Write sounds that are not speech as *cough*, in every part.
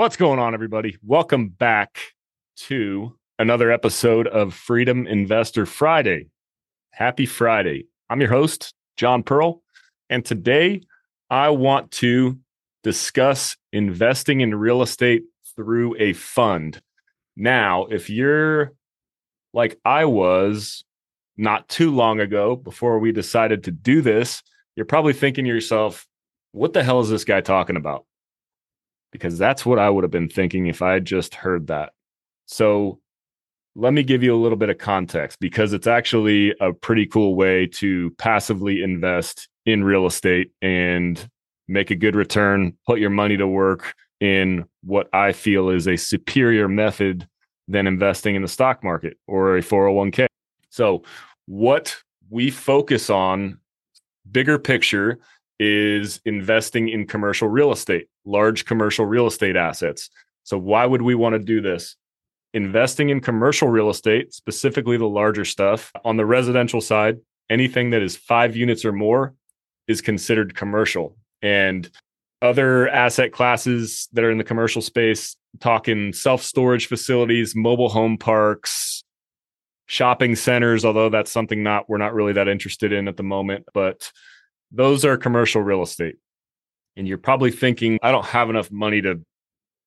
What's going on, everybody? Welcome back to another episode of Freedom Investor Friday. Happy Friday. I'm your host, John Pearl, and today I want to discuss investing in real estate through a fund. Now, if you're like I was not too long ago before we decided to do this, you're probably thinking to yourself, what the hell is this guy talking about? Because that's what I would have been thinking if I just heard that. So let me give you a little bit of context because it's actually a pretty cool way to passively invest in real estate and make a good return, put your money to work in what I feel is a superior method than investing in the stock market or a 401k. So, what we focus on, bigger picture, is investing in commercial real estate, large commercial real estate assets. So, why would we want to do this? Investing in commercial real estate, specifically the larger stuff, on the residential side, anything that is five units or more is considered commercial. And other asset classes that are in the commercial space, talking self storage facilities, mobile home parks, shopping centers, although that's something not we're not really that interested in at the moment, but those are commercial real estate. And you're probably thinking, I don't have enough money to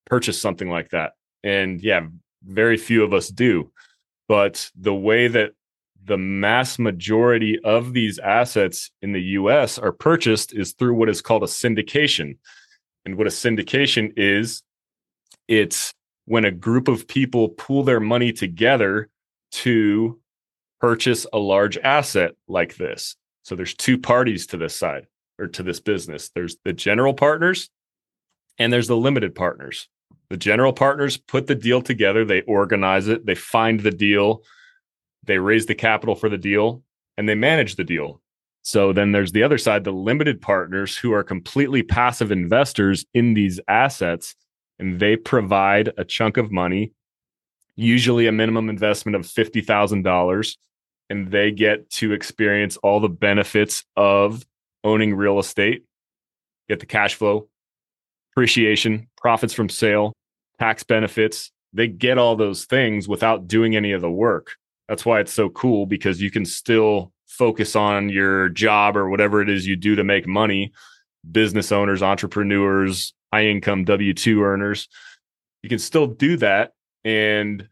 purchase something like that. And yeah, very few of us do. But the way that the mass majority of these assets in the US are purchased is through what is called a syndication. And what a syndication is, it's when a group of people pool their money together to purchase a large asset like this. So there's two parties to this side or to this business. There's the general partners and there's the limited partners. The general partners put the deal together, they organize it, they find the deal, they raise the capital for the deal and they manage the deal. So then there's the other side, the limited partners who are completely passive investors in these assets and they provide a chunk of money, usually a minimum investment of $50,000 and they get to experience all the benefits of owning real estate, get the cash flow, appreciation, profits from sale, tax benefits. They get all those things without doing any of the work. That's why it's so cool because you can still focus on your job or whatever it is you do to make money. Business owners, entrepreneurs, high income W 2 earners, you can still do that and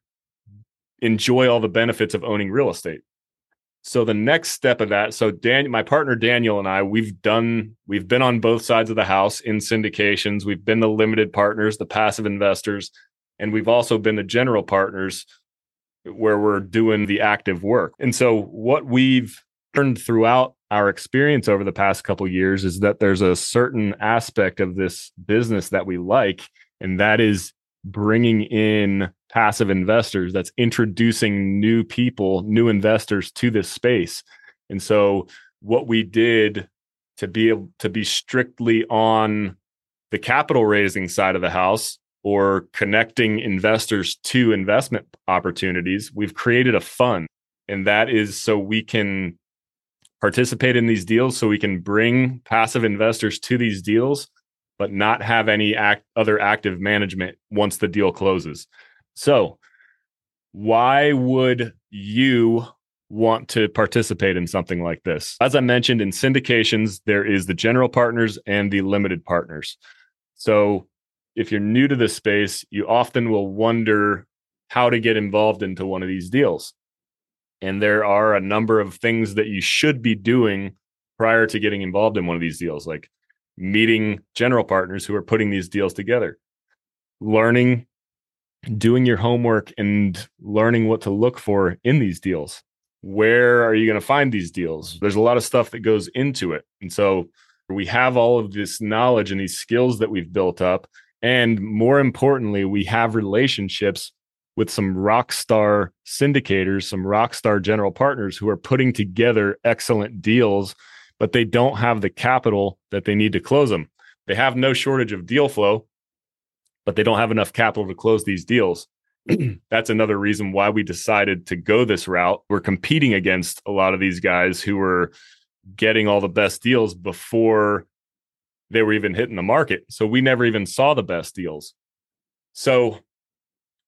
enjoy all the benefits of owning real estate. So the next step of that, so Dan, my partner Daniel and I, we've done, we've been on both sides of the house in syndications. We've been the limited partners, the passive investors, and we've also been the general partners where we're doing the active work. And so what we've learned throughout our experience over the past couple years is that there's a certain aspect of this business that we like and that is bringing in passive investors that's introducing new people new investors to this space and so what we did to be able to be strictly on the capital raising side of the house or connecting investors to investment opportunities, we've created a fund. And that is so we can participate in these deals, so we can bring passive investors to these deals, but not have any act, other active management once the deal closes. So, why would you want to participate in something like this? As I mentioned in syndications, there is the general partners and the limited partners. So, if you're new to this space, you often will wonder how to get involved into one of these deals. And there are a number of things that you should be doing prior to getting involved in one of these deals, like meeting general partners who are putting these deals together, learning, doing your homework, and learning what to look for in these deals. Where are you going to find these deals? There's a lot of stuff that goes into it. And so we have all of this knowledge and these skills that we've built up and more importantly, we have relationships with some rock star syndicators, some rock star general partners who are putting together excellent deals, but they don't have the capital that they need to close them. They have no shortage of deal flow, but they don't have enough capital to close these deals. *clears throat* That's another reason why we decided to go this route. We're competing against a lot of these guys who were getting all the best deals before they were even hitting the market. So we never even saw the best deals. So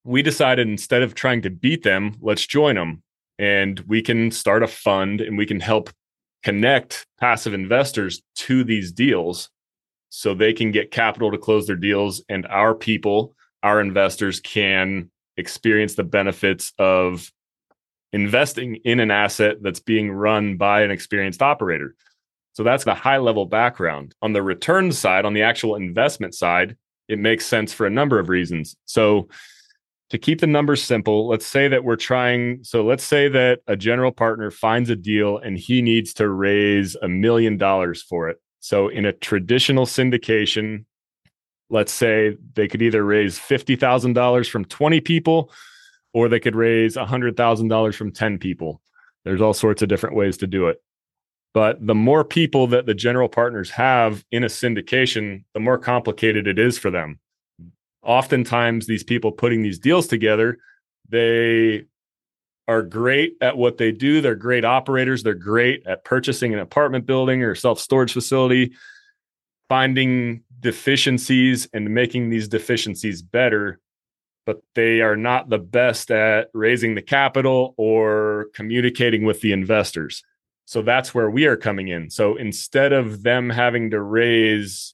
we decided instead of trying to beat them, let's join them and we can start a fund and we can help connect passive investors to these deals so they can get capital to close their deals and our people, our investors can experience the benefits of investing in an asset that's being run by an experienced operator. So that's the high level background. On the return side, on the actual investment side, it makes sense for a number of reasons. So to keep the numbers simple, let's say that we're trying. So let's say that a general partner finds a deal and he needs to raise a million dollars for it. So in a traditional syndication, let's say they could either raise $50,000 from 20 people or they could raise $100,000 from 10 people. There's all sorts of different ways to do it. But the more people that the general partners have in a syndication, the more complicated it is for them oftentimes these people putting these deals together, they are great at what they do. They're great operators. They're great at purchasing an apartment building or self storage facility, finding deficiencies and making these deficiencies better. But they are not the best at raising the capital or communicating with the investors. So that's where we are coming in. So instead of them having to raise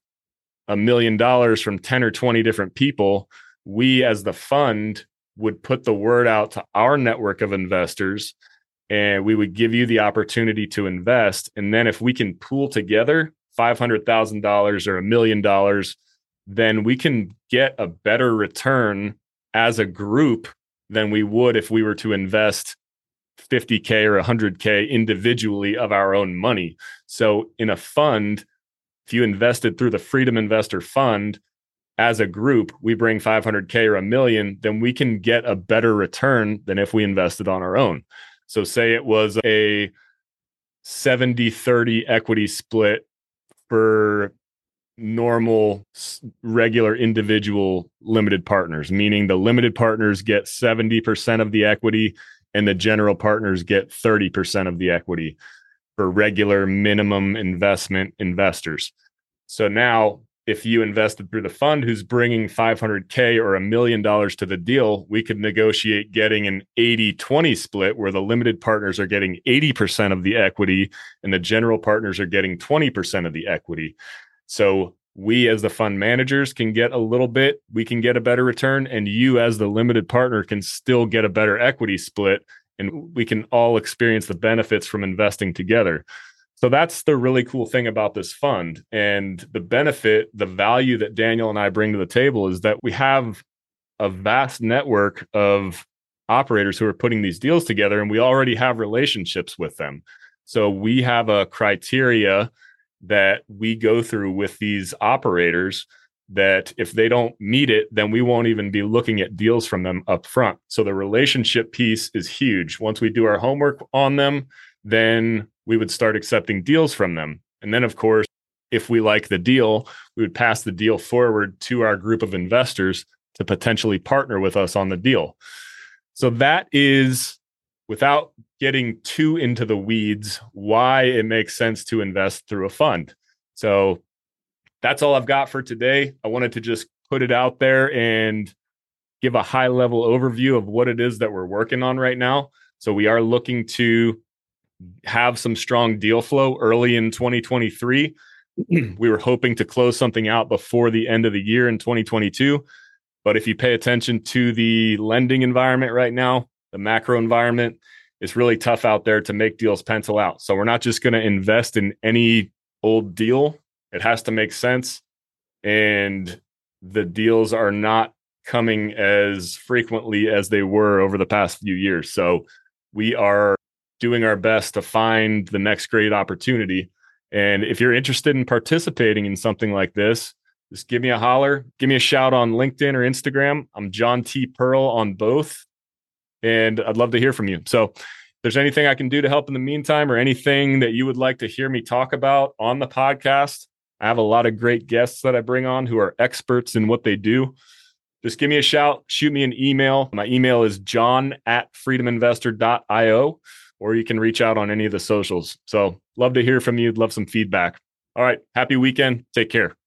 a million dollars from 10 or 20 different people, we as the fund would put the word out to our network of investors and we would give you the opportunity to invest. And then if we can pool together $500,000 or a million dollars, then we can get a better return as a group than we would if we were to invest 50K or 100K individually of our own money. So in a fund, if you invested through the Freedom Investor Fund as a group, we bring 500K or a million, then we can get a better return than if we invested on our own. So, say it was a 70 30 equity split for normal, regular individual limited partners, meaning the limited partners get 70% of the equity and the general partners get 30% of the equity for regular minimum investment investors. So now, if you invested through the fund who's bringing 500K or a million dollars to the deal, we could negotiate getting an 80 20 split where the limited partners are getting 80% of the equity and the general partners are getting 20% of the equity. So we as the fund managers can get a little bit we can get a better return and you as the limited partner can still get a better equity split and we can all experience the benefits from investing together. So that's the really cool thing about this fund. And the benefit, the value that Daniel and I bring to the table is that we have a vast network of operators who are putting these deals together, and we already have relationships with them. So we have a criteria that we go through with these operators that if they don't meet it, then we won't even be looking at deals from them up front. So the relationship piece is huge. Once we do our homework on them, then we would start accepting deals from them. And then, of course, if we like the deal, we would pass the deal forward to our group of investors to potentially partner with us on the deal. So that is without getting too into the weeds, why it makes sense to invest through a fund. So that's all I've got for today. I wanted to just put it out there and give a high level overview of what it is that we're working on right now. So we are looking to have some strong deal flow early in 2023. *clears throat* we were hoping to close something out before the end of the year in 2022. But if you pay attention to the lending environment right now, the macro environment, it's really tough out there to make deals pencil out. So we're not just going to invest in any old deal it has to make sense. And the deals are not coming as frequently as they were over the past few years. So we are doing our best to find the next great opportunity. And if you're interested in participating in something like this, just give me a holler, give me a shout on LinkedIn or Instagram. I'm John T. Pearl on both. And I'd love to hear from you. So if there's anything I can do to help in the meantime or anything that you would like to hear me talk about on the podcast, I have a lot of great guests that I bring on who are experts in what they do. Just give me a shout, shoot me an email. My email is john at freedominvestor.io, or you can reach out on any of the socials. So, love to hear from you. Love some feedback. All right. Happy weekend. Take care.